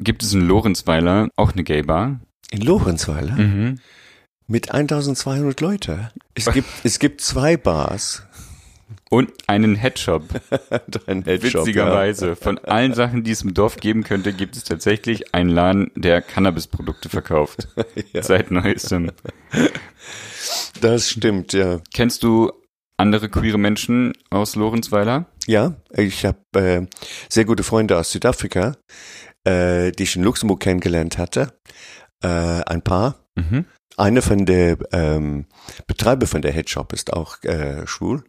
gibt es in Lorenzweiler auch eine Gay-Bar. In Lorenzweiler? Mhm. Mit 1200 Leute. Es gibt, es gibt zwei Bars. Und einen Headshop. Ein Headshop, Witzigerweise. Von allen Sachen, die es im Dorf geben könnte, gibt es tatsächlich einen Laden, der Cannabisprodukte verkauft. Ja. Seit neuestem. Ja. Das stimmt, ja. Kennst du andere queere Menschen aus Lorenzweiler? Ja, ich habe äh, sehr gute Freunde aus Südafrika, äh, die ich in Luxemburg kennengelernt hatte. Äh, ein paar. Mhm. Einer von der ähm, Betreiber von der Headshop ist auch äh, schwul.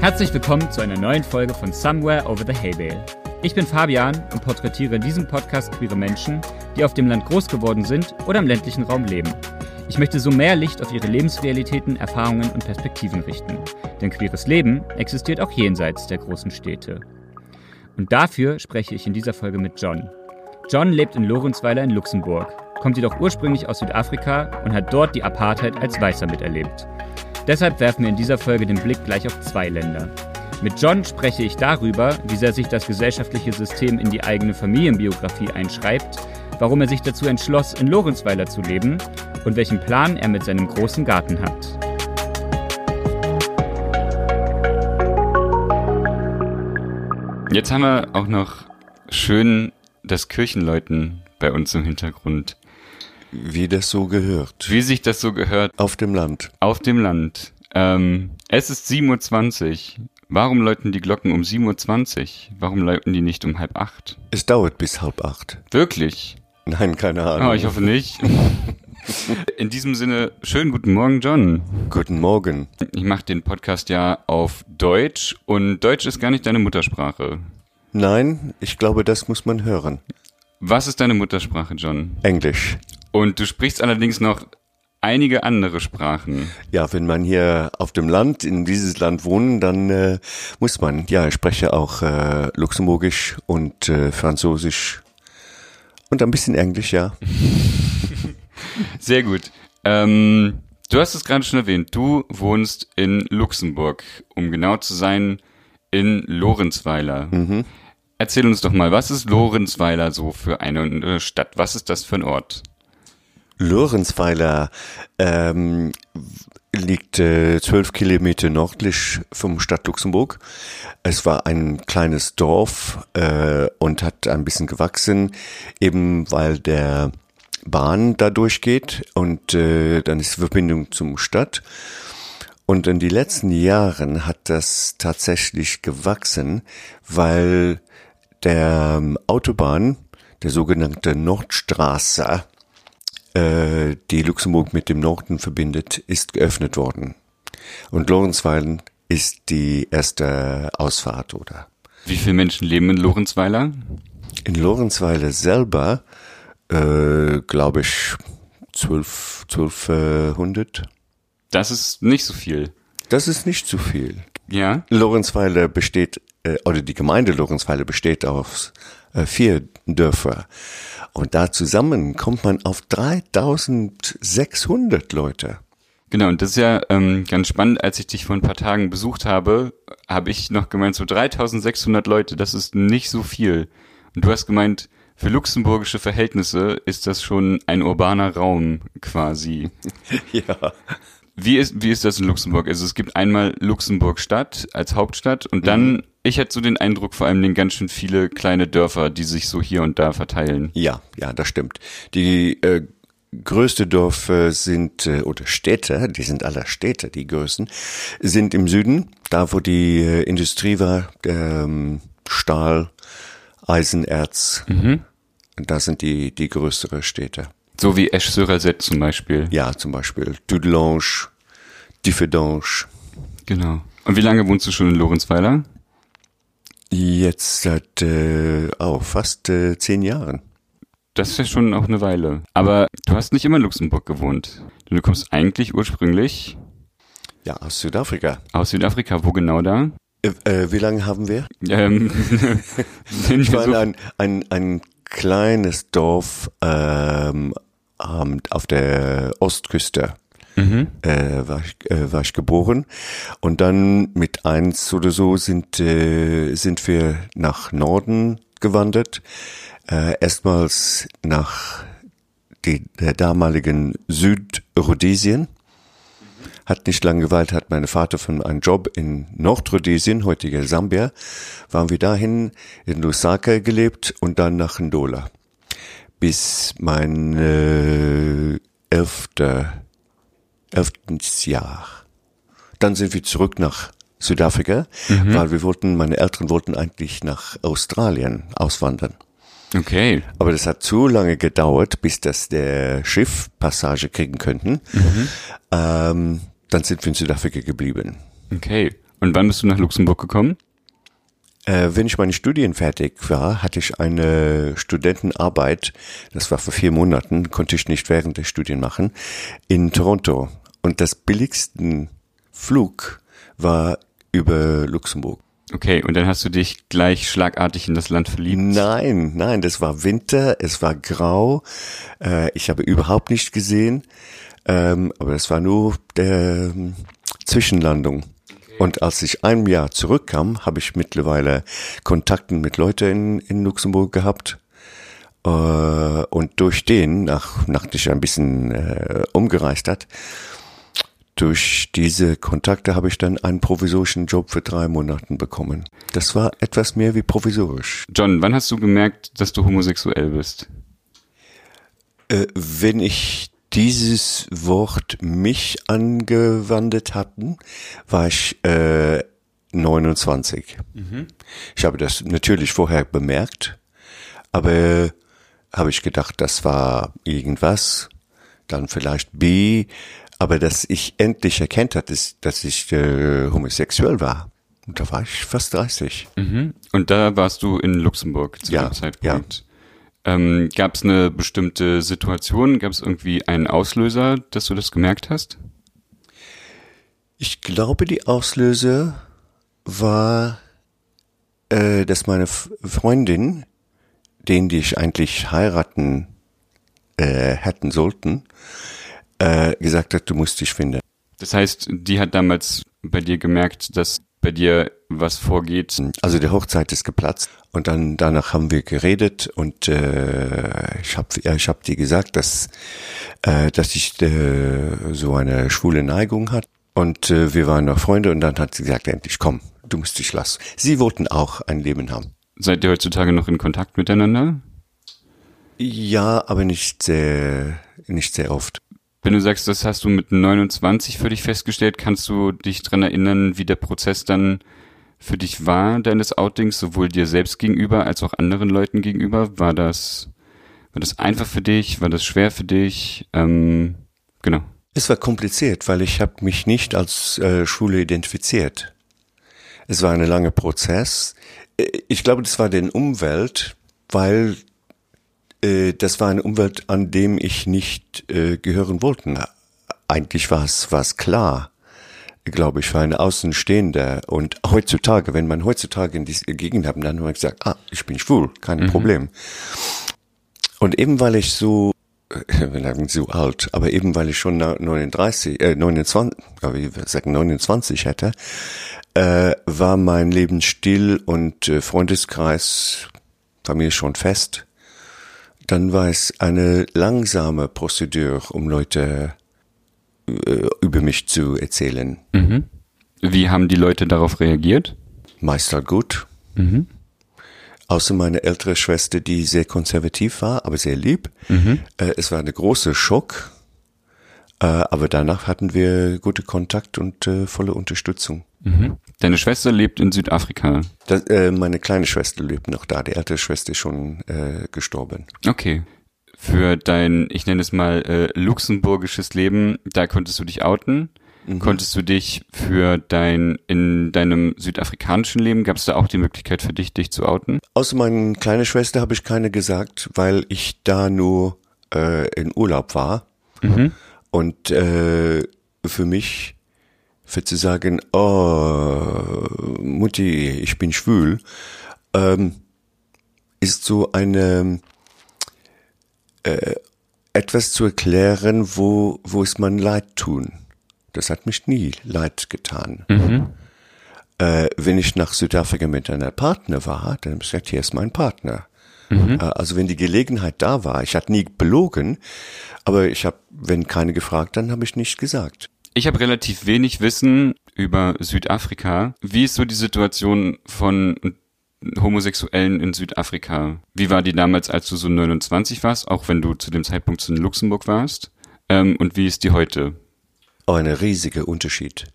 Herzlich willkommen zu einer neuen Folge von Somewhere Over the Hay Bale. Ich bin Fabian und porträtiere in diesem Podcast queere Menschen, die auf dem Land groß geworden sind oder im ländlichen Raum leben. Ich möchte so mehr Licht auf ihre Lebensrealitäten, Erfahrungen und Perspektiven richten. Denn queeres Leben existiert auch jenseits der großen Städte. Und dafür spreche ich in dieser Folge mit John. John lebt in Lorenzweiler in Luxemburg, kommt jedoch ursprünglich aus Südafrika und hat dort die Apartheid als Weißer miterlebt. Deshalb werfen wir in dieser Folge den Blick gleich auf zwei Länder. Mit John spreche ich darüber, wie sehr sich das gesellschaftliche System in die eigene Familienbiografie einschreibt, warum er sich dazu entschloss, in Lorenzweiler zu leben und welchen Plan er mit seinem großen Garten hat. Jetzt haben wir auch noch schön das Kirchenläuten bei uns im Hintergrund. Wie das so gehört. Wie sich das so gehört Auf dem Land. auf dem Land. Ähm, es ist 7.20 Uhr. Warum läuten die Glocken um 7.20 Uhr? Warum läuten die nicht um halb acht? Es dauert bis halb acht. Wirklich? Nein, keine Ahnung. Oh, ich hoffe nicht. In diesem Sinne, schönen guten Morgen, John. Guten Morgen. Ich mache den Podcast ja auf Deutsch und Deutsch ist gar nicht deine Muttersprache. Nein, ich glaube, das muss man hören. Was ist deine Muttersprache, John? Englisch. Und du sprichst allerdings noch einige andere Sprachen. Ja, wenn man hier auf dem Land, in dieses Land wohnen, dann äh, muss man. Ja, ich spreche auch äh, Luxemburgisch und äh, Französisch und ein bisschen Englisch, ja. Sehr gut. Ähm, du hast es gerade schon erwähnt. Du wohnst in Luxemburg, um genau zu sein, in Lorenzweiler. Erzähl uns doch mal, was ist Lorenzweiler so für eine äh, Stadt? Was ist das für ein Ort? Lorenzweiler ähm, liegt äh, zwölf Kilometer nördlich vom Stadt Luxemburg. Es war ein kleines Dorf äh, und hat ein bisschen gewachsen, eben weil der Bahn da durchgeht und äh, dann ist die Verbindung zum Stadt. Und in den letzten Jahren hat das tatsächlich gewachsen, weil der ähm, Autobahn, der sogenannte Nordstraße, äh, die Luxemburg mit dem Norden verbindet, ist geöffnet worden. Und Lorenzweilen ist die erste Ausfahrt, oder? Wie viele Menschen leben in Lorenzweiler? In Lorenzweiler selber, äh, glaube ich, zwölf, zwölfhundert. Das ist nicht so viel. Das ist nicht zu viel. Ja? Lorenzweiler besteht, äh, oder die Gemeinde Lorenzweiler besteht aus äh, vier Dörfer. Und da zusammen kommt man auf 3600 Leute. Genau, und das ist ja ähm, ganz spannend. Als ich dich vor ein paar Tagen besucht habe, habe ich noch gemeint, so 3600 Leute, das ist nicht so viel. Und du hast gemeint, für luxemburgische Verhältnisse ist das schon ein urbaner Raum quasi. Ja. Wie ist, wie ist das in Luxemburg? Also es gibt einmal Luxemburg Stadt als Hauptstadt und dann, ich hatte so den Eindruck, vor allem den ganz schön viele kleine Dörfer, die sich so hier und da verteilen. Ja, ja, das stimmt. Die äh, größte Dörfer sind, äh, oder Städte, die sind aller Städte, die größten, sind im Süden, da wo die äh, Industrie war, ähm, Stahl, Eisenerz. Und da sind die, die größere Städte. So wie Esch-sur-Alzette zum Beispiel. Ja, zum Beispiel Dudelange, Differdange. Genau. Und wie lange wohnst du schon in Lorenzweiler? Jetzt seit äh, oh, fast äh, zehn Jahren. Das ist ja schon auch eine Weile. Aber du hast nicht immer in Luxemburg gewohnt. Du kommst eigentlich ursprünglich Ja, aus Südafrika. aus Südafrika. Wo genau da? Äh, äh, wie lange haben wir? Ähm, Ich wir war in so, ein, ein, ein kleines Dorf ähm, auf der Ostküste äh, war, ich, äh, war ich geboren. Und dann mit eins oder so sind, äh, sind wir nach Norden gewandert. Äh, erstmals nach die, der damaligen Südrhodesien. Hat nicht lange geweilt, hat meine Vater von einem Job in Nordrhodesien, heutiger Sambia, waren wir dahin in Lusaka gelebt und dann nach Ndola. Bis mein äh, elfter, elftes Jahr. Dann sind wir zurück nach Südafrika, weil wir wollten, meine Eltern wollten eigentlich nach Australien auswandern. Okay. Aber das hat zu lange gedauert, bis das der Schiff Passage kriegen könnten. Ähm, dann sind wir in Südafrika geblieben. Okay. Und wann bist du nach Luxemburg gekommen? Äh, wenn ich meine Studien fertig war, hatte ich eine Studentenarbeit, das war vor vier Monaten, konnte ich nicht während der Studien machen, in Toronto. Und das billigsten Flug war über Luxemburg. Okay, und dann hast du dich gleich schlagartig in das Land verliebt. Nein, nein, das war Winter, es war grau, äh, ich habe überhaupt nicht gesehen, ähm, aber das war nur der ähm, Zwischenlandung. Und als ich ein Jahr zurückkam, habe ich mittlerweile Kontakten mit Leuten in, in Luxemburg gehabt. Äh, und durch den, nach, nachdem ich ein bisschen äh, umgereist hat, durch diese Kontakte habe ich dann einen provisorischen Job für drei Monaten bekommen. Das war etwas mehr wie provisorisch. John, wann hast du gemerkt, dass du homosexuell bist? Äh, wenn ich dieses Wort mich angewandt hatten, war ich äh, 29. Ich habe das natürlich vorher bemerkt, aber habe ich gedacht, das war irgendwas, dann vielleicht B, aber dass ich endlich erkennt hat, dass, dass ich äh, homosexuell war. Und da war ich fast 30. Mhm. Und da warst du in Luxemburg zu Ja, dem Zeitpunkt. Ähm, Gab es eine bestimmte Situation? Gab es irgendwie einen Auslöser, dass du das gemerkt hast? Ich glaube, die Auslöser war, äh, dass meine Freundin, den die ich eigentlich heiraten äh, hätten sollten, äh, gesagt hat, du musst dich finden. Das heißt, die hat damals bei dir gemerkt, dass bei dir was vorgeht. Also die Hochzeit ist geplatzt und dann danach haben wir geredet und äh, ich habe ich hab dir gesagt, dass äh, dass ich äh, so eine schwule Neigung hat und äh, wir waren noch Freunde und dann hat sie gesagt, endlich komm, du musst dich lassen. Sie wollten auch ein Leben haben. Seid ihr heutzutage noch in Kontakt miteinander? Ja, aber nicht sehr nicht sehr oft. Wenn du sagst, das hast du mit 29 für dich festgestellt, kannst du dich dran erinnern, wie der Prozess dann für dich war, deines Outings, sowohl dir selbst gegenüber als auch anderen Leuten gegenüber? War das, war das einfach für dich? War das schwer für dich? Ähm, genau. Es war kompliziert, weil ich habe mich nicht als äh, Schule identifiziert. Es war ein langer Prozess. Äh, Ich glaube, das war den Umwelt, weil das war eine Umwelt, an dem ich nicht äh, gehören wollte. Eigentlich war es war es klar, glaube ich, für eine Außenstehende. Und heutzutage, wenn man heutzutage in diese Gegend hat, dann hat man gesagt, ah, ich bin schwul, kein Problem. Und eben weil ich so, äh, wir sagen so alt, aber eben weil ich schon na- 39, äh, 29, aber ich sagen 29 hätte, äh, war mein Leben still und äh, Freundeskreis war mir schon fest. Dann war es eine langsame Prozedur, um Leute äh, über mich zu erzählen. Wie haben die Leute darauf reagiert? Meist halt gut. Außer meine ältere Schwester, die sehr konservativ war, aber sehr lieb. Äh, es war eine große Schock. Äh, aber danach hatten wir gute Kontakt und äh, volle Unterstützung. Deine Schwester lebt in Südafrika. Das, äh, meine kleine Schwester lebt noch da. Die ältere Schwester ist schon äh, gestorben. Okay. Für dein, ich nenne es mal, äh, luxemburgisches Leben, da konntest du dich outen. Konntest du dich für dein, in deinem südafrikanischen Leben, gab es da auch die Möglichkeit für dich, dich zu outen? Außer meine kleine Schwester habe ich keine gesagt, weil ich da nur äh, in Urlaub war. Und äh, für mich, für zu sagen, oh, Mutti, ich bin schwul, ähm, ist so eine, äh, etwas zu erklären, wo, wo es man leid tun. Das hat mich nie leid getan. Äh, wenn ich nach Südafrika mit einer Partner war, dann habe ich gesagt, hier ist mein Partner. Äh, also wenn die Gelegenheit da war, ich hatte nie belogen, aber ich habe, wenn keine gefragt, dann habe ich nicht gesagt. Ich habe relativ wenig Wissen über Südafrika. Wie ist so die Situation von Homosexuellen in Südafrika? Wie war die damals, als du so 29 warst, auch wenn du zu dem Zeitpunkt in Luxemburg warst? Ähm, und wie ist die heute? Oh, ein riesiger Unterschied.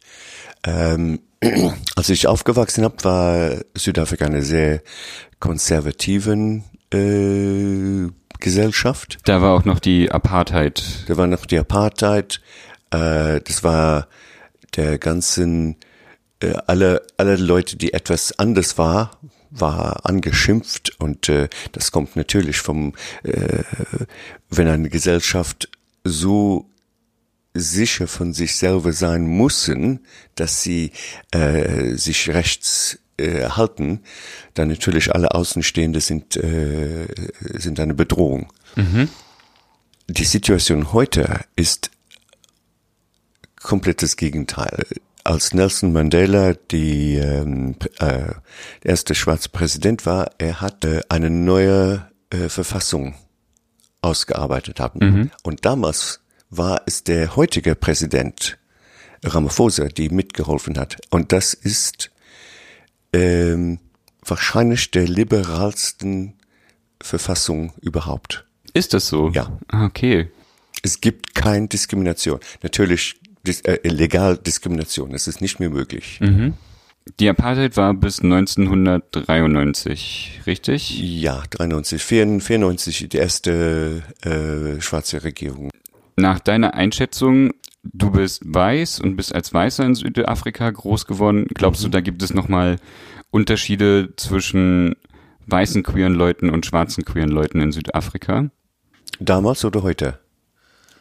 Ähm, als ich aufgewachsen habe, war Südafrika eine sehr konservativen äh, Gesellschaft. Da war auch noch die Apartheid. Da war noch die Apartheid. Äh, das war der ganzen äh, alle alle Leute, die etwas anders war, war angeschimpft und äh, das kommt natürlich vom äh, wenn eine Gesellschaft so sicher von sich selber sein müssen, dass sie äh, sich rechts äh, halten, dann natürlich alle Außenstehende sind äh, sind eine Bedrohung. Die Situation heute ist komplettes Gegenteil. Als Nelson Mandela die ähm, äh, erste schwarze Präsident war, er hatte eine neue äh, Verfassung ausgearbeitet haben. Und damals war es der heutige Präsident Ramaphosa, die mitgeholfen hat. Und das ist ähm, wahrscheinlich der liberalsten Verfassung überhaupt. Ist das so? Ja. Ah, Okay. Es gibt keine Diskrimination. Natürlich dis äh, legal Diskrimination. Es ist nicht mehr möglich. Die Apartheid war bis 1993, richtig? Ja, 93, 94 die erste äh, schwarze Regierung. Nach deiner Einschätzung, du bist weiß und bist als Weißer in Südafrika groß geworden. Glaubst du, da gibt es nochmal Unterschiede zwischen weißen queeren Leuten und schwarzen queeren Leuten in Südafrika? Damals oder heute?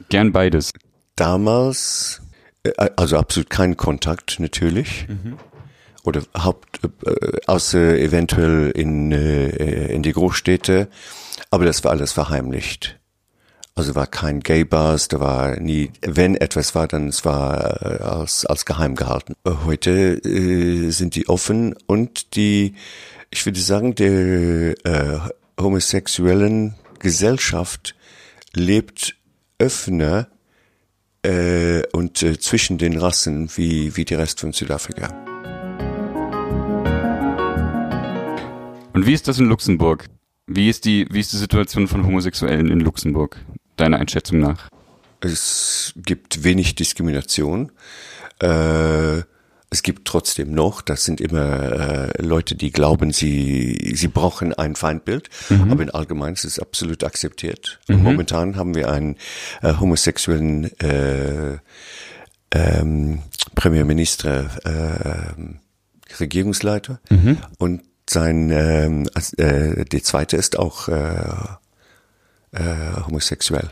Gern beides. Damals, also absolut kein Kontakt natürlich. Oder Haupt, äh, außer eventuell in, äh, in die Großstädte. Aber das war alles verheimlicht. Also war kein Gay Bars, da war nie, wenn etwas war, dann es war äh, als, als geheim gehalten. Äh, Heute äh, sind die offen und die, ich würde sagen, der äh, homosexuellen Gesellschaft lebt offener äh, und äh, zwischen den Rassen wie, wie die Rest von Südafrika. Und wie ist das in Luxemburg? Wie ist die, wie ist die Situation von Homosexuellen in Luxemburg, deiner Einschätzung nach? Es gibt wenig Diskrimination. Äh, es gibt trotzdem noch, das sind immer äh, Leute, die glauben, sie, sie brauchen ein Feindbild, aber in allgemein ist es absolut akzeptiert. Und momentan haben wir einen äh, homosexuellen äh, ähm, Premierminister, äh, Regierungsleiter. Und sein ähm, äh, die zweite ist auch äh, äh, homosexuell.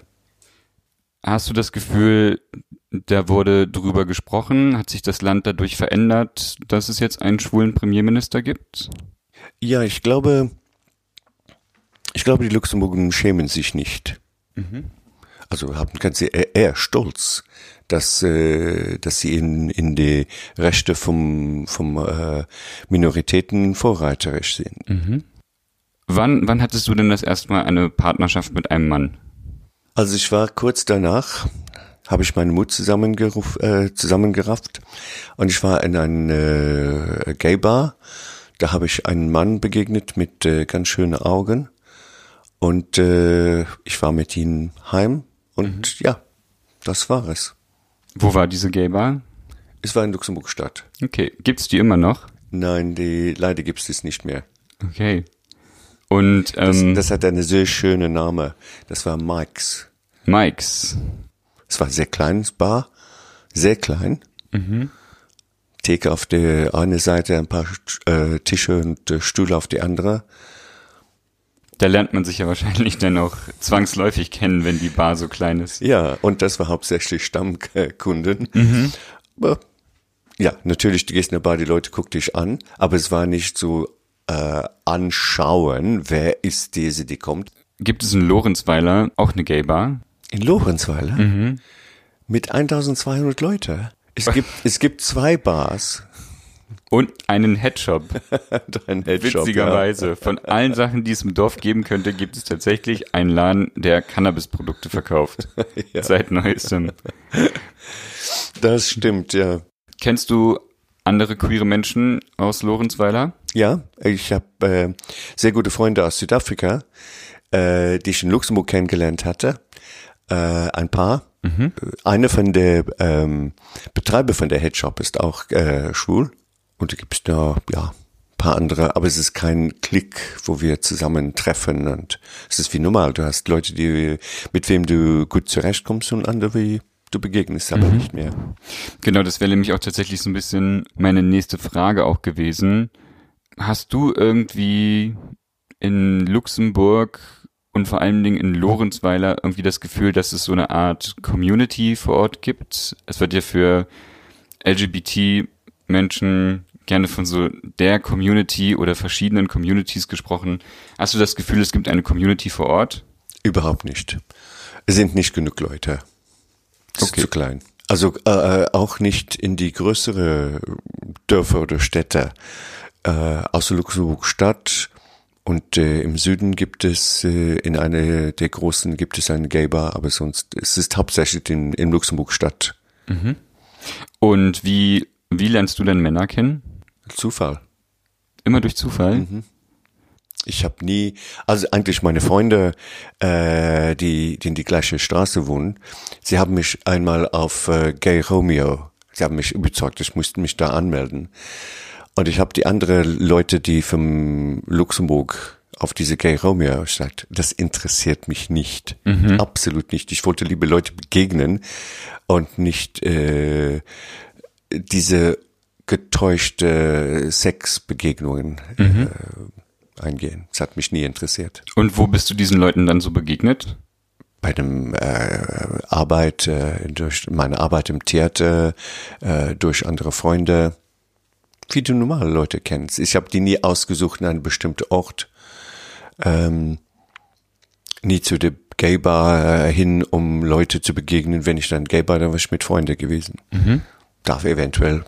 Hast du das Gefühl, da wurde drüber gesprochen? Hat sich das Land dadurch verändert, dass es jetzt einen schwulen Premierminister gibt? Ja, ich glaube, ich glaube, die Luxemburger schämen sich nicht. Also haben ganz eher, stolz, dass, äh, dass sie in, in die Rechte vom, vom äh, Minoritäten vorreiterisch sind. Wann, wann hattest du denn das erste Mal eine Partnerschaft mit einem Mann? Also ich war kurz danach, habe ich meinen Mut zusammengeruf, äh, zusammengerafft und ich war in einer äh, Gay-Bar. Da habe ich einen Mann begegnet mit äh, ganz schönen Augen und äh, ich war mit ihm heim und ja, das war es. Wo war diese Gay-Bar? Es war in Luxemburg-Stadt. Okay, gibt's die immer noch? Nein, die, leider gibt es das nicht mehr. Okay. Und Das, ähm, das hat eine sehr schöne Name. Das war Mike's. Mikes. Es war ein sehr kleines Bar, sehr klein. Theke auf der eine Seite, ein paar äh, Tische und äh, Stühle auf die andere. Da lernt man sich ja wahrscheinlich dann auch zwangsläufig kennen, wenn die Bar so klein ist. Ja, und das war hauptsächlich Stammkunden. Aber ja, natürlich, du gehst in eine Bar, die Leute gucken dich an, aber es war nicht so äh, anschauen, wer ist diese, die kommt. Gibt es in Lorenzweiler auch eine Gay-Bar? In Lorenzweiler? Mhm. Mit 1200 Leute. Es gibt, es gibt zwei Bars. Und einen Headshop. Ein Headshop, Witzigerweise. Von allen Sachen, die es im Dorf geben könnte, gibt es tatsächlich einen Laden, der Cannabisprodukte verkauft. Seit neuestem. Ja. Das stimmt, ja. Kennst du andere queere Menschen aus Lorenzweiler? Ja, ich habe äh, sehr gute Freunde aus Südafrika, äh, die ich in Luxemburg kennengelernt hatte. Äh, ein paar. Mhm. Einer von der ähm, Betreiber von der Headshop ist auch äh, schwul. Und da gibt's noch, ja, ein paar andere, aber es ist kein Klick, wo wir zusammen treffen und es ist wie normal. Du hast Leute, die, mit wem du gut zurechtkommst und andere, wie du begegnest, aber nicht mehr. Genau, das wäre nämlich auch tatsächlich so ein bisschen meine nächste Frage auch gewesen. Hast du irgendwie in Luxemburg und vor allen Dingen in Lorenzweiler irgendwie das Gefühl, dass es so eine Art Community vor Ort gibt? Es wird ja für LGBT-Menschen gerne von so der Community oder verschiedenen Communities gesprochen. Hast du das Gefühl, es gibt eine Community vor Ort? Überhaupt nicht. Es sind nicht genug Leute. Es Okay. ist zu klein. Also äh, äh, auch nicht in die größere Dörfer oder Städte. Äh, außer Luxemburg Stadt und äh, im Süden gibt es äh, in einer der großen gibt es eine Gay Bar, aber sonst es ist hauptsächlich in, in Luxemburg Stadt. Und wie, wie lernst du denn Männer kennen? Zufall. Immer durch Zufall? Ich habe nie, also eigentlich meine Freunde, äh, die, die in die gleiche Straße wohnen, sie haben mich einmal auf äh, Gay Romeo, sie haben mich überzeugt, ich musste mich da anmelden. Und ich habe die anderen Leute, die vom Luxemburg auf diese Gay Romeo gesagt, das interessiert mich nicht. Absolut nicht. Ich wollte liebe Leute begegnen und nicht äh, diese getäuschte Sexbegegnungen äh, eingehen. Das hat mich nie interessiert. Und wo bist du diesen Leuten dann so begegnet? Bei dem äh, Arbeit, äh, durch meine Arbeit im Theater, äh, durch andere Freunde, wie du normale Leute kennst. Ich habe die nie ausgesucht in einen bestimmten Ort, ähm, nie zu der Gay Bar äh, hin, um Leute zu begegnen. Wenn ich dann Gay Bar, dann war ich mit Freunden gewesen. Darf eventuell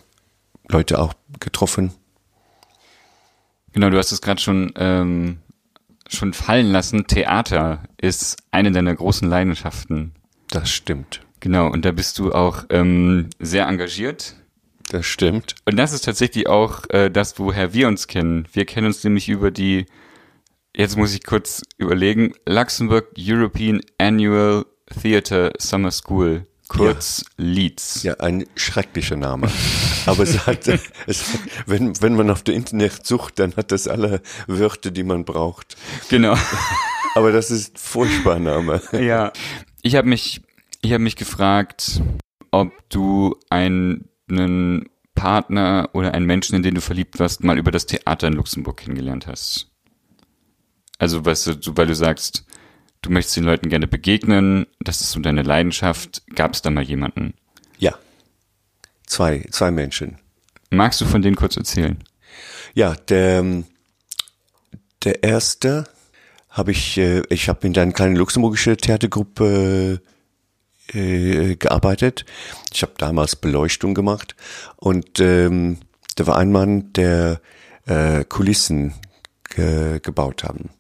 Leute auch getroffen. Genau, du hast es gerade schon, ähm, schon fallen lassen. Theater ist eine deiner großen Leidenschaften. Das stimmt. Genau, und da bist du auch ähm, sehr engagiert. Das stimmt. Und das ist tatsächlich auch äh, das, woher wir uns kennen. Wir kennen uns nämlich über die, jetzt muss ich kurz überlegen, Luxembourg European Annual Theatre Summer School, kurz Leeds. Ja, ein schrecklicher Name. Aber es hat, es hat wenn, wenn man auf der Internet sucht, dann hat das alle Wörter, die man braucht. Genau. Aber das ist ein furchtbarer Name. Ja. Ich habe mich, ich habe mich gefragt, ob du einen Partner oder einen Menschen, in den du verliebt warst, mal über das Theater in Luxemburg kennengelernt hast. Also, weißt du, weil du sagst, du möchtest den Leuten gerne begegnen, das ist so deine Leidenschaft. Gab es da mal jemanden? Ja. Zwei, zwei Menschen. Magst du von denen kurz erzählen? Ja, der, ähm, der erste habe ich, äh, ich habe in einer kleinen luxemburgische Theatergruppe äh, gearbeitet. Ich habe damals Beleuchtung gemacht und ähm, da war ein Mann, der äh, Kulissen ge gebaut haben.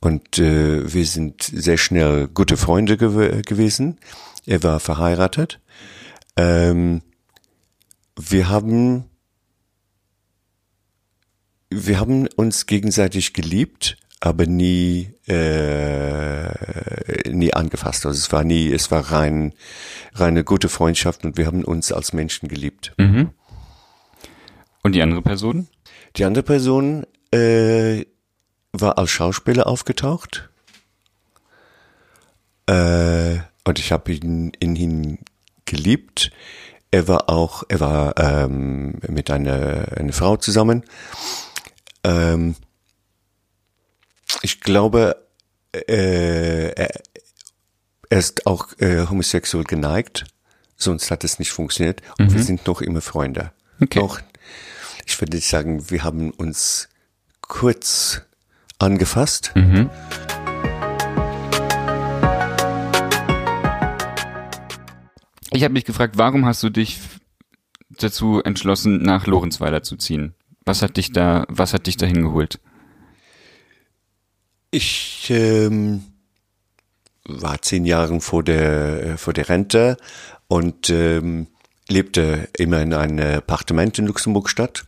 Und äh, wir sind sehr schnell gute Freunde gew gewesen. Er war verheiratet. Ähm, wir haben wir haben uns gegenseitig geliebt, aber nie äh, nie angefasst. Also es war nie, es war rein reine gute Freundschaft und wir haben uns als Menschen geliebt. Mhm. Und die andere Person? Die andere Person äh, war als Schauspieler aufgetaucht äh, und ich habe ihn in ihn geliebt. Er war auch, er war ähm, mit einer, einer Frau zusammen. Ähm, ich glaube, äh, er, er ist auch äh, homosexuell geneigt, sonst hat es nicht funktioniert. Und wir sind noch immer Freunde. Okay. Noch, ich würde sagen, wir haben uns kurz angefasst. Ich habe mich gefragt, warum hast du dich dazu entschlossen, nach Lorenzweiler zu ziehen? Was hat dich da, was hat dich da hingeholt? Ich ähm, war zehn Jahre vor der, äh, vor der Rente und ähm, lebte immer in einem Appartement in Luxemburg-Stadt,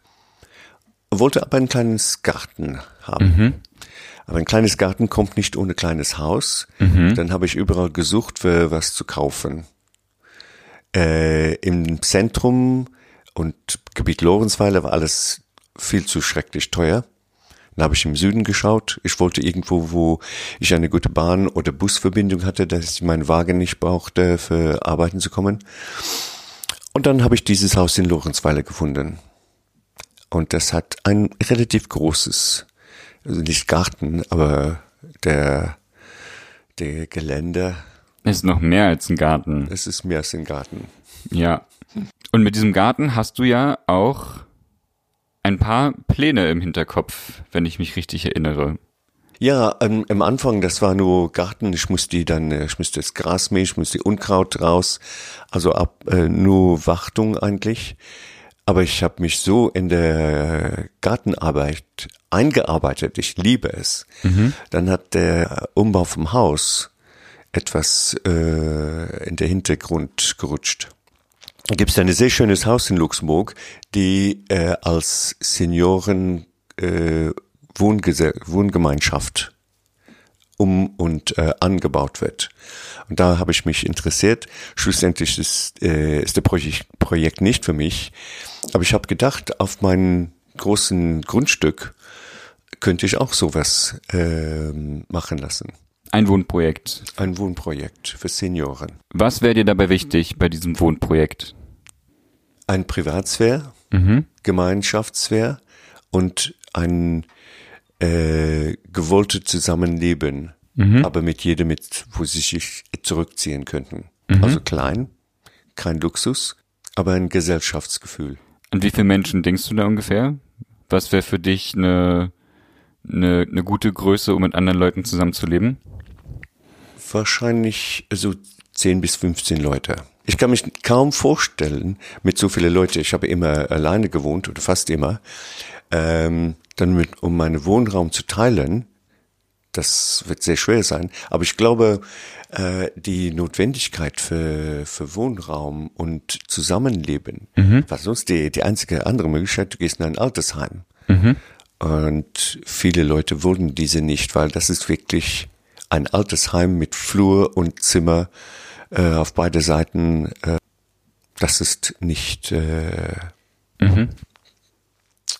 wollte aber ein kleines Garten haben. Mhm. Aber ein kleines Garten kommt nicht ohne kleines Haus. Mhm. Dann habe ich überall gesucht, für was zu kaufen. Äh, Im Zentrum und Gebiet Lorenzweiler war alles viel zu schrecklich teuer. Dann habe ich im Süden geschaut. Ich wollte irgendwo, wo ich eine gute Bahn- oder Busverbindung hatte, dass ich meinen Wagen nicht brauchte, für arbeiten zu kommen. Und dann habe ich dieses Haus in Lorenzweiler gefunden. Und das hat ein relativ großes, also nicht Garten, aber der, der Gelände. Ist noch mehr als ein Garten. Es ist mehr als ein Garten. Ja. Und mit diesem Garten hast du ja auch ein paar Pläne im Hinterkopf, wenn ich mich richtig erinnere. Ja, ähm, am Anfang, das war nur Garten. Ich musste die dann, äh, ich musste das Gras mähen, ich musste Unkraut raus. Also ab äh, nur Wartung eigentlich. Aber ich habe mich so in der Gartenarbeit eingearbeitet. Ich liebe es. Mhm. Dann hat der Umbau vom Haus etwas äh, in der Hintergrund gerutscht gibt es ein sehr schönes Haus in Luxemburg, die äh, als Senioren äh, Wohngese Wohngemeinschaft um und äh, angebaut wird. Und da habe ich mich interessiert. Schlussendlich ist, äh, ist der Projekt, Projekt nicht für mich. Aber ich habe gedacht, auf meinem großen Grundstück könnte ich auch sowas äh, machen lassen. Ein Wohnprojekt. Ein Wohnprojekt für Senioren. Was wäre dir dabei wichtig bei diesem Wohnprojekt? Ein Privatsphäre, mhm. Gemeinschaftssphäre und ein äh, gewolltes Zusammenleben, mhm. aber mit jedem, mit, wo sie sich zurückziehen könnten. Mhm. Also klein, kein Luxus, aber ein Gesellschaftsgefühl. Und wie viele Menschen denkst du da ungefähr? Was wäre für dich eine, eine, eine gute Größe, um mit anderen Leuten zusammenzuleben? Wahrscheinlich so 10 bis 15 Leute. Ich kann mich kaum vorstellen, mit so vielen Leuten, ich habe immer alleine gewohnt oder fast immer, ähm, dann mit, um meinen Wohnraum zu teilen, das wird sehr schwer sein. Aber ich glaube, äh, die Notwendigkeit für, für Wohnraum und Zusammenleben, mhm. was sonst die, die einzige andere Möglichkeit, du gehst in ein Altersheim. Mhm. Und viele Leute wollen diese nicht, weil das ist wirklich ein altes Heim mit Flur und Zimmer äh, auf beide Seiten. Äh, das ist nicht äh, mhm.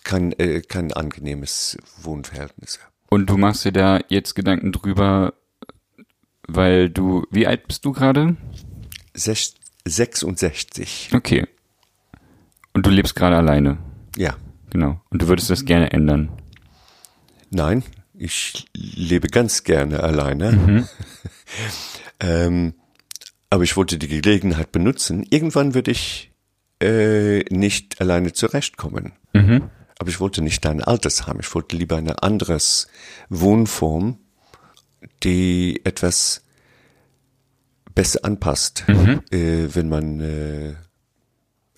kein, äh, kein angenehmes Wohnverhältnis. Und du machst dir da jetzt Gedanken drüber, weil du, wie alt bist du gerade? 66. Okay. Und du lebst gerade alleine? Ja. Genau. Und du würdest das gerne ändern? Nein, ich lebe ganz gerne alleine. Mhm. ähm, aber ich wollte die Gelegenheit benutzen. Irgendwann würde ich äh, nicht alleine zurechtkommen. Mhm. Aber ich wollte nicht ein altes haben. Ich wollte lieber eine anderes Wohnform, die etwas besser anpasst, mhm. äh, wenn man äh,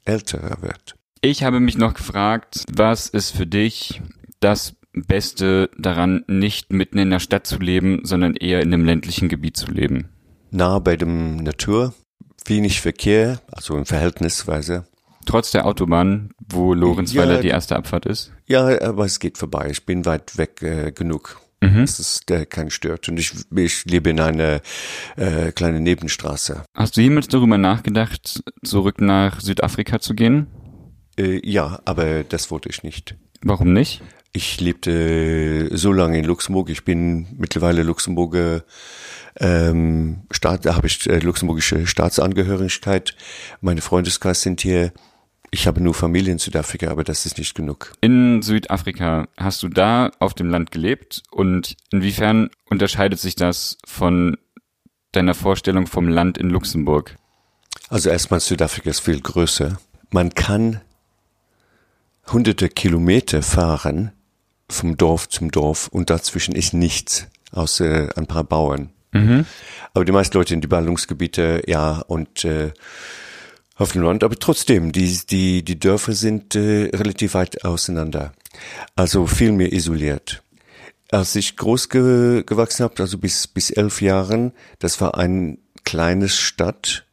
älter wird. Ich habe mich noch gefragt, was ist für dich das Beste daran, nicht mitten in der Stadt zu leben, sondern eher in einem ländlichen Gebiet zu leben? Nah bei dem Natur, wenig Verkehr, also im Verhältnisweise. Trotz der Autobahn, wo Lorenzweiler ja, die erste Abfahrt ist? Ja, aber es geht vorbei. Ich bin weit weg äh, genug. Mhm. Das ist der kein stört. Und ich, ich lebe in einer äh, kleinen Nebenstraße. Hast du jemals darüber nachgedacht, zurück nach Südafrika zu gehen? Äh, ja, aber das wollte ich nicht. Warum nicht? Ich lebte so lange in Luxemburg. Ich bin mittlerweile Luxemburger ähm, Staat, da habe ich äh, luxemburgische Staatsangehörigkeit. Meine Freundeskreis sind hier. Ich habe nur Familie in Südafrika, aber das ist nicht genug. In Südafrika hast du da auf dem Land gelebt und inwiefern unterscheidet sich das von deiner Vorstellung vom Land in Luxemburg? Also erstmal Südafrika ist viel größer. Man kann hunderte Kilometer fahren vom Dorf zum Dorf und dazwischen ist nichts außer ein paar Bauern. Mhm. Aber die meisten Leute in die Ballungsgebiete, ja, und äh, Auf dem Land, aber trotzdem, die, die, die Dörfer sind äh, relativ weit auseinander. Also viel mehr isoliert. Als ich groß ge gewachsen habe, also bis, bis elf Jahren, das war ein kleines Stadt.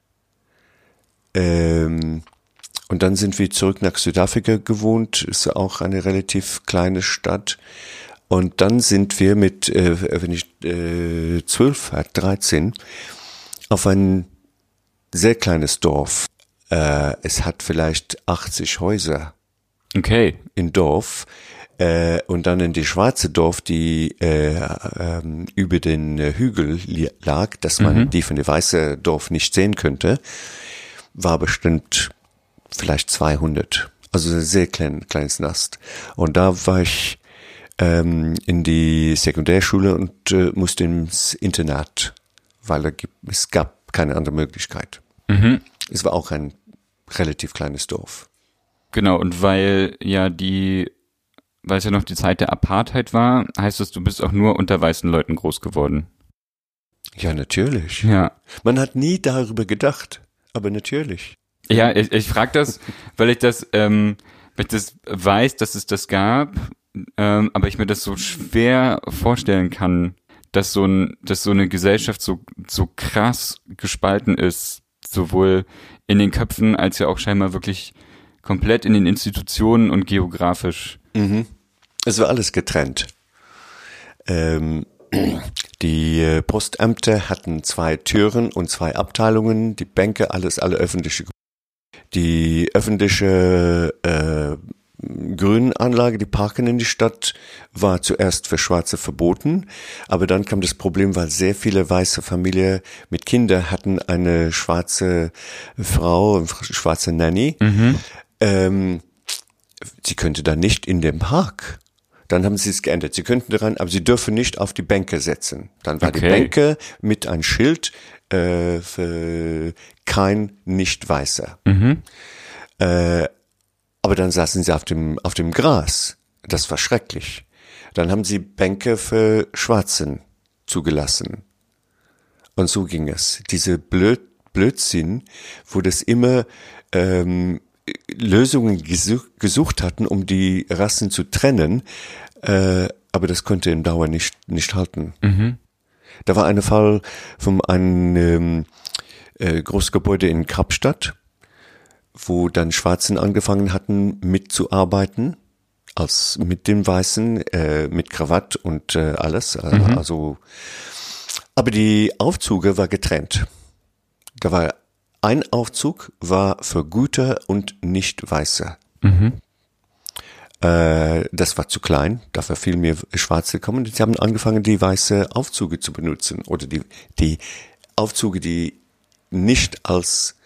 Ähm, und dann sind wir zurück nach Südafrika gewohnt, ist auch eine relativ kleine Stadt. Und dann sind wir mit, äh, wenn ich äh, zwölf war, 13, auf ein sehr kleines Dorf äh, es hat vielleicht 80 Häuser Okay. im Dorf. Äh, und dann in die schwarze Dorf, die äh, ähm, über den Hügel lag, dass man die von der weiße Dorf nicht sehen könnte, war bestimmt vielleicht 200. Also ein sehr klein, kleines Nast. Und da war ich ähm, in die Sekundärschule und äh, musste ins Internat, weil er, es gab keine andere Möglichkeit. Es war auch ein relativ kleines Dorf. Genau, und weil ja die, weil es ja noch die Zeit der Apartheid war, heißt das, du bist auch nur unter weißen Leuten groß geworden. Ja, natürlich. Ja. Man hat nie darüber gedacht, aber natürlich. Ja, ich, ich frage das, weil ich das, ähm, weil ich das weiß, dass es das gab, ähm, aber ich mir das so schwer vorstellen kann, dass so ein, dass so eine Gesellschaft so so krass gespalten ist, sowohl in den Köpfen als ja auch scheinbar wirklich komplett in den Institutionen und geografisch. Es war alles getrennt. Ähm, die äh, Postämter hatten zwei Türen und zwei Abteilungen, die Bänke, alles, alle öffentliche. Die öffentliche äh, Grünanlage, die Parken in die Stadt, war zuerst für Schwarze verboten, aber dann kam das Problem, weil sehr viele weiße Familien mit Kindern hatten eine schwarze Frau, eine schwarze Nanny. Ähm, sie könnte dann nicht in den Park. Dann haben sie es geändert. Sie könnten daran, aber sie dürfen nicht auf die Bänke setzen. Dann war die Okay. Bänke mit ein Schild äh, für kein Nicht-Weißer. Äh, aber dann saßen sie auf dem, auf dem Gras. Das war schrecklich. Dann haben sie Bänke für Schwarzen zugelassen. Und so ging es. Diese Blöd Blödsinn, wo das immer ähm, Lösungen gesuch, gesucht hatten, um die Rassen zu trennen, äh, aber das konnte im Dauer nicht, nicht halten. Da war ein Fall von einem ähm, äh, Großgebäude in Kapstadt, wo dann Schwarzen angefangen hatten mitzuarbeiten, als mit den Weißen, äh, mit Krawatt und äh, alles. Äh, Also, aber die Aufzüge war getrennt. Da war ein Aufzug war für Güter und nicht Weiße. Äh, das war zu klein, dafür viel mehr Schwarze gekommen. Sie haben angefangen, die weiße Aufzüge zu benutzen oder die, die Aufzüge, die nicht als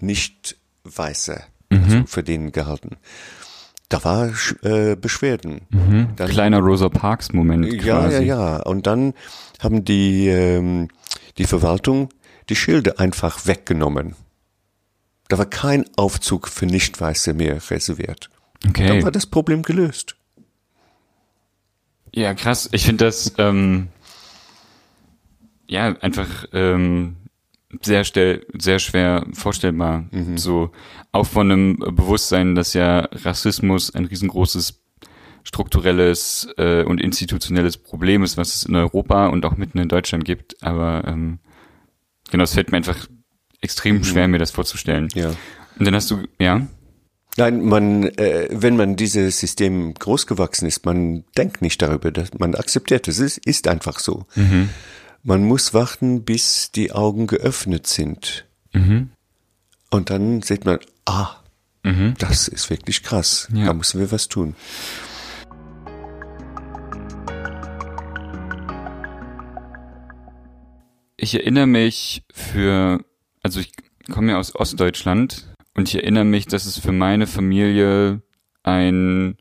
nicht weiße also für den gehalten. Da war äh, Beschwerden. Dann, Kleiner Rosa Parks Moment ja, quasi. ja, ja. Und dann haben die, ähm, die Verwaltung die Schilde einfach weggenommen. Da war kein Aufzug für Nicht-Weiße mehr reserviert. Dann Okay. war das Problem gelöst. Ja, krass. Ich finde das ähm, ja einfach ähm, sehr stell, sehr schwer vorstellbar. So auch von einem Bewusstsein, dass ja Rassismus ein riesengroßes strukturelles äh, und institutionelles Problem ist, was es in Europa und auch mitten in Deutschland gibt. Aber ähm, genau, es fällt mir einfach extrem schwer, mir das vorzustellen. Ja. Und dann hast du, ja, Nein, man, äh, wenn man dieses System großgewachsen ist, man denkt nicht darüber, dass man akzeptiert es. Es ist einfach so. Man muss warten, bis die Augen geöffnet sind. Und dann sieht man, ah, das ist wirklich krass. Ja. Da müssen wir was tun. Ich erinnere mich für, also ich komme ja aus Ostdeutschland und ich erinnere mich, dass es für meine Familie ein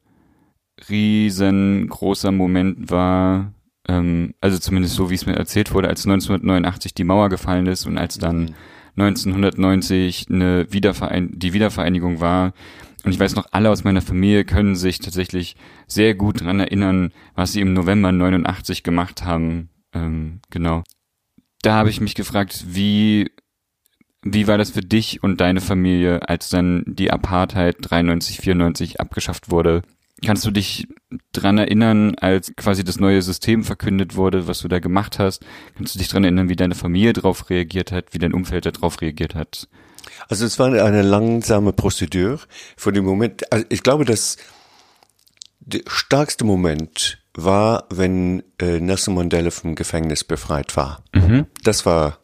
riesengroßer Moment war, ähm, also zumindest so, wie es mir erzählt wurde, als 1989 die Mauer gefallen ist und als dann 1990 eine Wiederverein die Wiedervereinigung war. Und ich weiß noch, alle aus meiner Familie können sich tatsächlich sehr gut dran erinnern, was sie im November 89 gemacht haben. Ähm, genau da habe ich mich gefragt, wie, wie war das für dich und deine Familie, als dann die Apartheid 93, 94 abgeschafft wurde? Kannst du dich dran erinnern, als quasi das neue System verkündet wurde, was du da gemacht hast? Kannst du dich dran erinnern, wie deine Familie darauf reagiert hat, wie dein Umfeld darauf reagiert hat? Also es war eine langsame Prozedur von dem Moment. Also ich glaube, dass der stärkste Moment war, wenn äh, Nelson Mandela vom Gefängnis befreit war. Mhm. Das war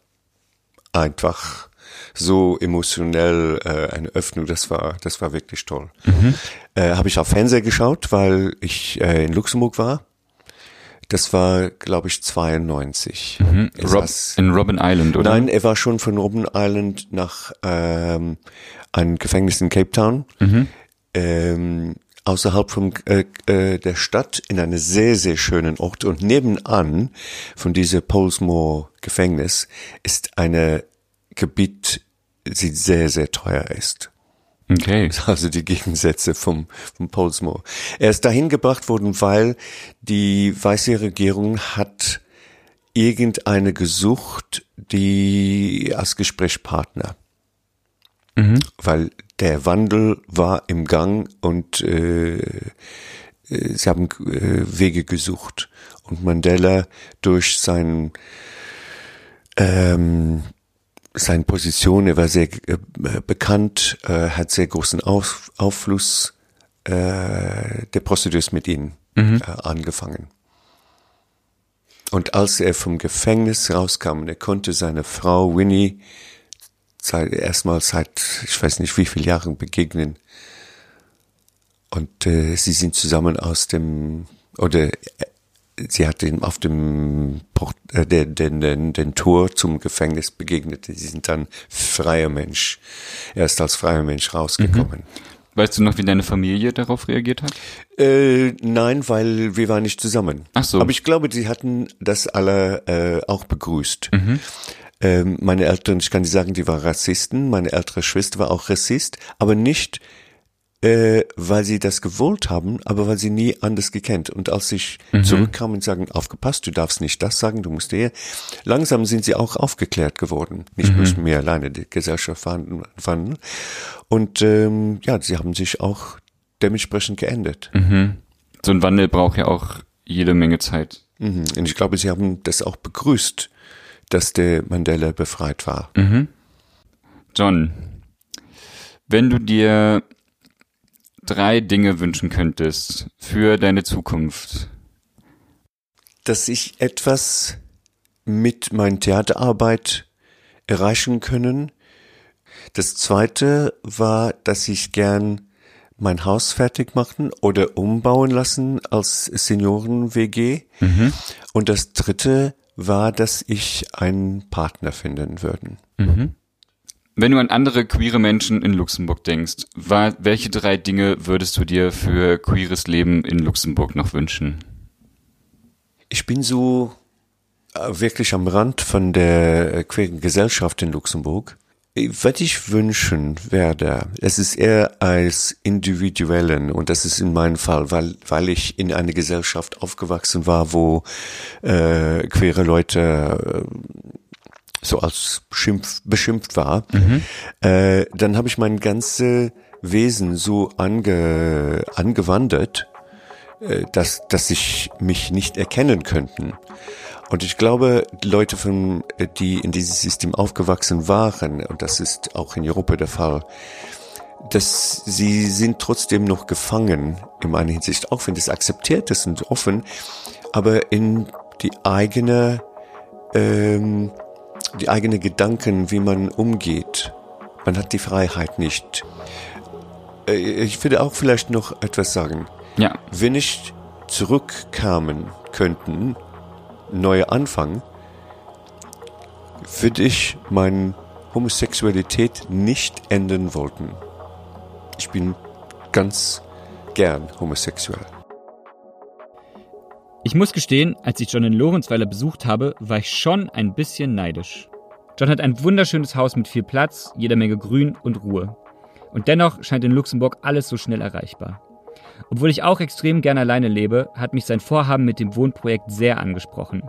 einfach so emotionell äh, eine Öffnung. Das war, das war wirklich toll. Mhm. Äh, Habe ich auf Fernseher geschaut, weil ich äh, in Luxemburg war. Das war, glaube ich, 92. Mhm. Rob, in Robben Island, oder? Nein, er war schon von Robben Island nach ähm, einem Gefängnis in Cape Town. Mhm. Ähm, außerhalb vom, äh, äh, der Stadt in einem sehr, sehr schönen Ort. Und nebenan von dieser Polesmore Gefängnis ist eine Gebiet, die sehr, sehr teuer ist. Okay. Also die Gegensätze vom, vom Polesmore. Er ist dahin gebracht worden, weil die weiße Regierung hat irgendeine gesucht, die als Gesprächspartner. Mhm. Weil der Wandel war im Gang und äh, äh sie haben äh, Wege gesucht. Und Mandela durch seinen ähm, seine Position, er war sehr äh, bekannt, äh, hat sehr großen Auf, Aufschluss äh, der Prozedur mit ihm mhm. äh, angefangen. Und als er vom Gefängnis rauskam, er konnte seine Frau Winnie seit, erstmal seit, ich weiß nicht wie viele Jahren begegnen. Und äh, sie sind zusammen aus dem, oder sie hat ihn auf dem Port, äh, den, den, den, den Tor zum Gefängnis begegnet. Sie sind dann freier Mensch. Er ist als freier Mensch rausgekommen. Mhm. Weißt du noch, wie deine Familie darauf reagiert hat? Äh, nein, weil wir waren nicht zusammen. Ach so. Aber ich glaube, sie hatten das alle äh, auch begrüßt. Mhm. Ähm, meine Eltern, ich kann dir sagen, die waren Rassisten. Meine ältere Schwester war auch Rassist, aber nicht äh, weil sie das gewollt haben, aber weil sie nie anders gekannt. Und als ich mhm. zurückkam und sagen, aufgepasst, du darfst nicht das sagen, du musst eher, langsam sind sie auch aufgeklärt geworden. Nicht mhm. müssen wir alleine die Gesellschaft fanden. Und ähm, ja, sie haben sich auch dementsprechend geändert. Mhm. So ein Wandel braucht ja auch jede Menge Zeit. Mhm. Und ich glaube, sie haben das auch begrüßt, dass der Mandela befreit war. Mhm. John, wenn du dir drei Dinge wünschen könntest für deine Zukunft? Dass ich etwas mit meiner Theaterarbeit erreichen können. Das zweite war, dass ich gern mein Haus fertig machen oder umbauen lassen als Senioren-WG. Mhm. Und das dritte war, dass ich einen Partner finden würden. Mhm. Wenn du an andere queere Menschen in Luxemburg denkst, war, welche drei Dinge würdest du dir für queeres Leben in Luxemburg noch wünschen? Ich bin so äh, wirklich am Rand von der äh, queeren Gesellschaft in Luxemburg. Was ich wünschen werde, es ist eher als Individuellen und das ist in meinem Fall, weil, weil ich in einer Gesellschaft aufgewachsen war, wo äh, queere Leute äh, so als Schimpf, beschimpft war, mhm. äh, dann habe ich mein ganze Wesen so ange, angewandert, äh, dass, dass sich mich nicht erkennen könnten. Und ich glaube, Leute, von, äh, die in dieses System aufgewachsen waren, und das ist auch in Europa der Fall, dass sie sind trotzdem noch gefangen in meiner Hinsicht, auch wenn das akzeptiert ist und offen, aber in die eigene ähm, die eigenen Gedanken, wie man umgeht. Man hat die Freiheit nicht. Äh, ich würde auch vielleicht noch etwas sagen. Ja. Wenn ich zurückkamen könnten, neuer Anfang, würde ich meine Homosexualität nicht ändern wollten. Ich bin ganz gern homosexuell. Ich muss gestehen, als ich John in Lorenzweiler besucht habe, war ich schon ein bisschen neidisch. John hat ein wunderschönes Haus mit viel Platz, jeder Menge Grün und Ruhe. Und dennoch scheint in Luxemburg alles so schnell erreichbar. Obwohl ich auch extrem gern alleine lebe, hat mich sein Vorhaben mit dem Wohnprojekt sehr angesprochen.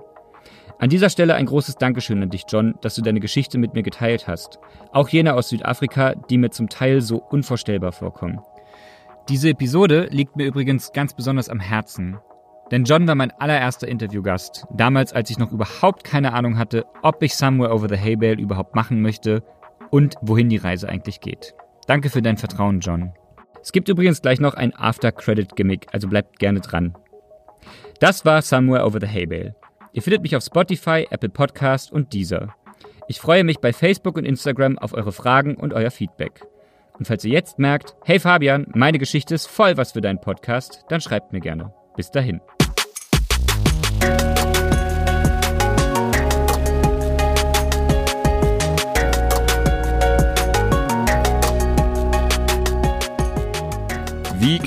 An dieser Stelle ein großes Dankeschön an dich, John, dass du deine Geschichte mit mir geteilt hast. Auch jene aus Südafrika, die mir zum Teil so unvorstellbar vorkommen. Diese Episode liegt mir übrigens ganz besonders am Herzen. Denn John war mein allererster Interviewgast, damals als ich noch überhaupt keine Ahnung hatte, ob ich Somewhere Over the Hay Bale überhaupt machen möchte und wohin die Reise eigentlich geht. Danke für dein Vertrauen, John. Es gibt übrigens gleich noch ein After-Credit-Gimmick, also bleibt gerne dran. Das war Somewhere Over the Hay Bale. Ihr findet mich auf Spotify, Apple Podcast und Deezer. Ich freue mich bei Facebook und Instagram auf eure Fragen und euer Feedback. Und falls ihr jetzt merkt, hey Fabian, meine Geschichte ist voll was für deinen Podcast, dann schreibt mir gerne. Bis dahin.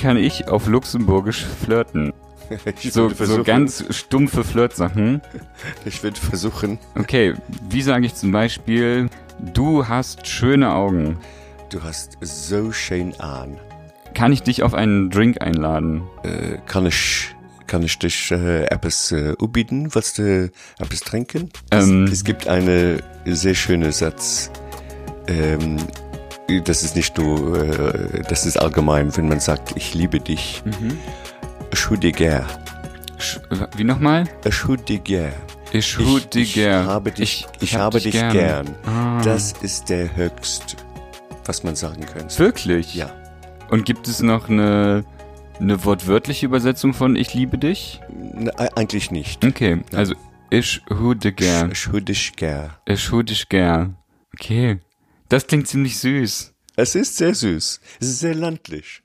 Kann ich auf Luxemburgisch flirten? So, so ganz stumpfe Flirtsachen. Ich würde versuchen, Okay, wie sage ich zum Beispiel, du hast schöne Augen. du hast so schön an. Kann ich dich auf einen Drink einladen? Äh, kann ich, kann ich dich äh, etwas äh, anbieten? Willst du etwas trinken? Ähm. es, es gibt einen sehr schönen Satz. Ähm, das ist nicht nur, äh, das ist allgemein, wenn man sagt, ich liebe dich. Ich dich gern. Sch wie nochmal? Ich hab dich gern. Ich, Ich, dich ich habe dich, ich, hab habe dich gern. gern. Ah. Das ist der höchste, was man sagen könnte. Wirklich? Ja. Und gibt es noch eine, eine wortwörtliche Übersetzung von Ich liebe dich? Ne, e- eigentlich nicht. Okay, also ich hute gern. Ich hab dich gern. Ich hut dich gern. Okay. Das klingt ziemlich süß. Es ist sehr süß. Es ist sehr landlich.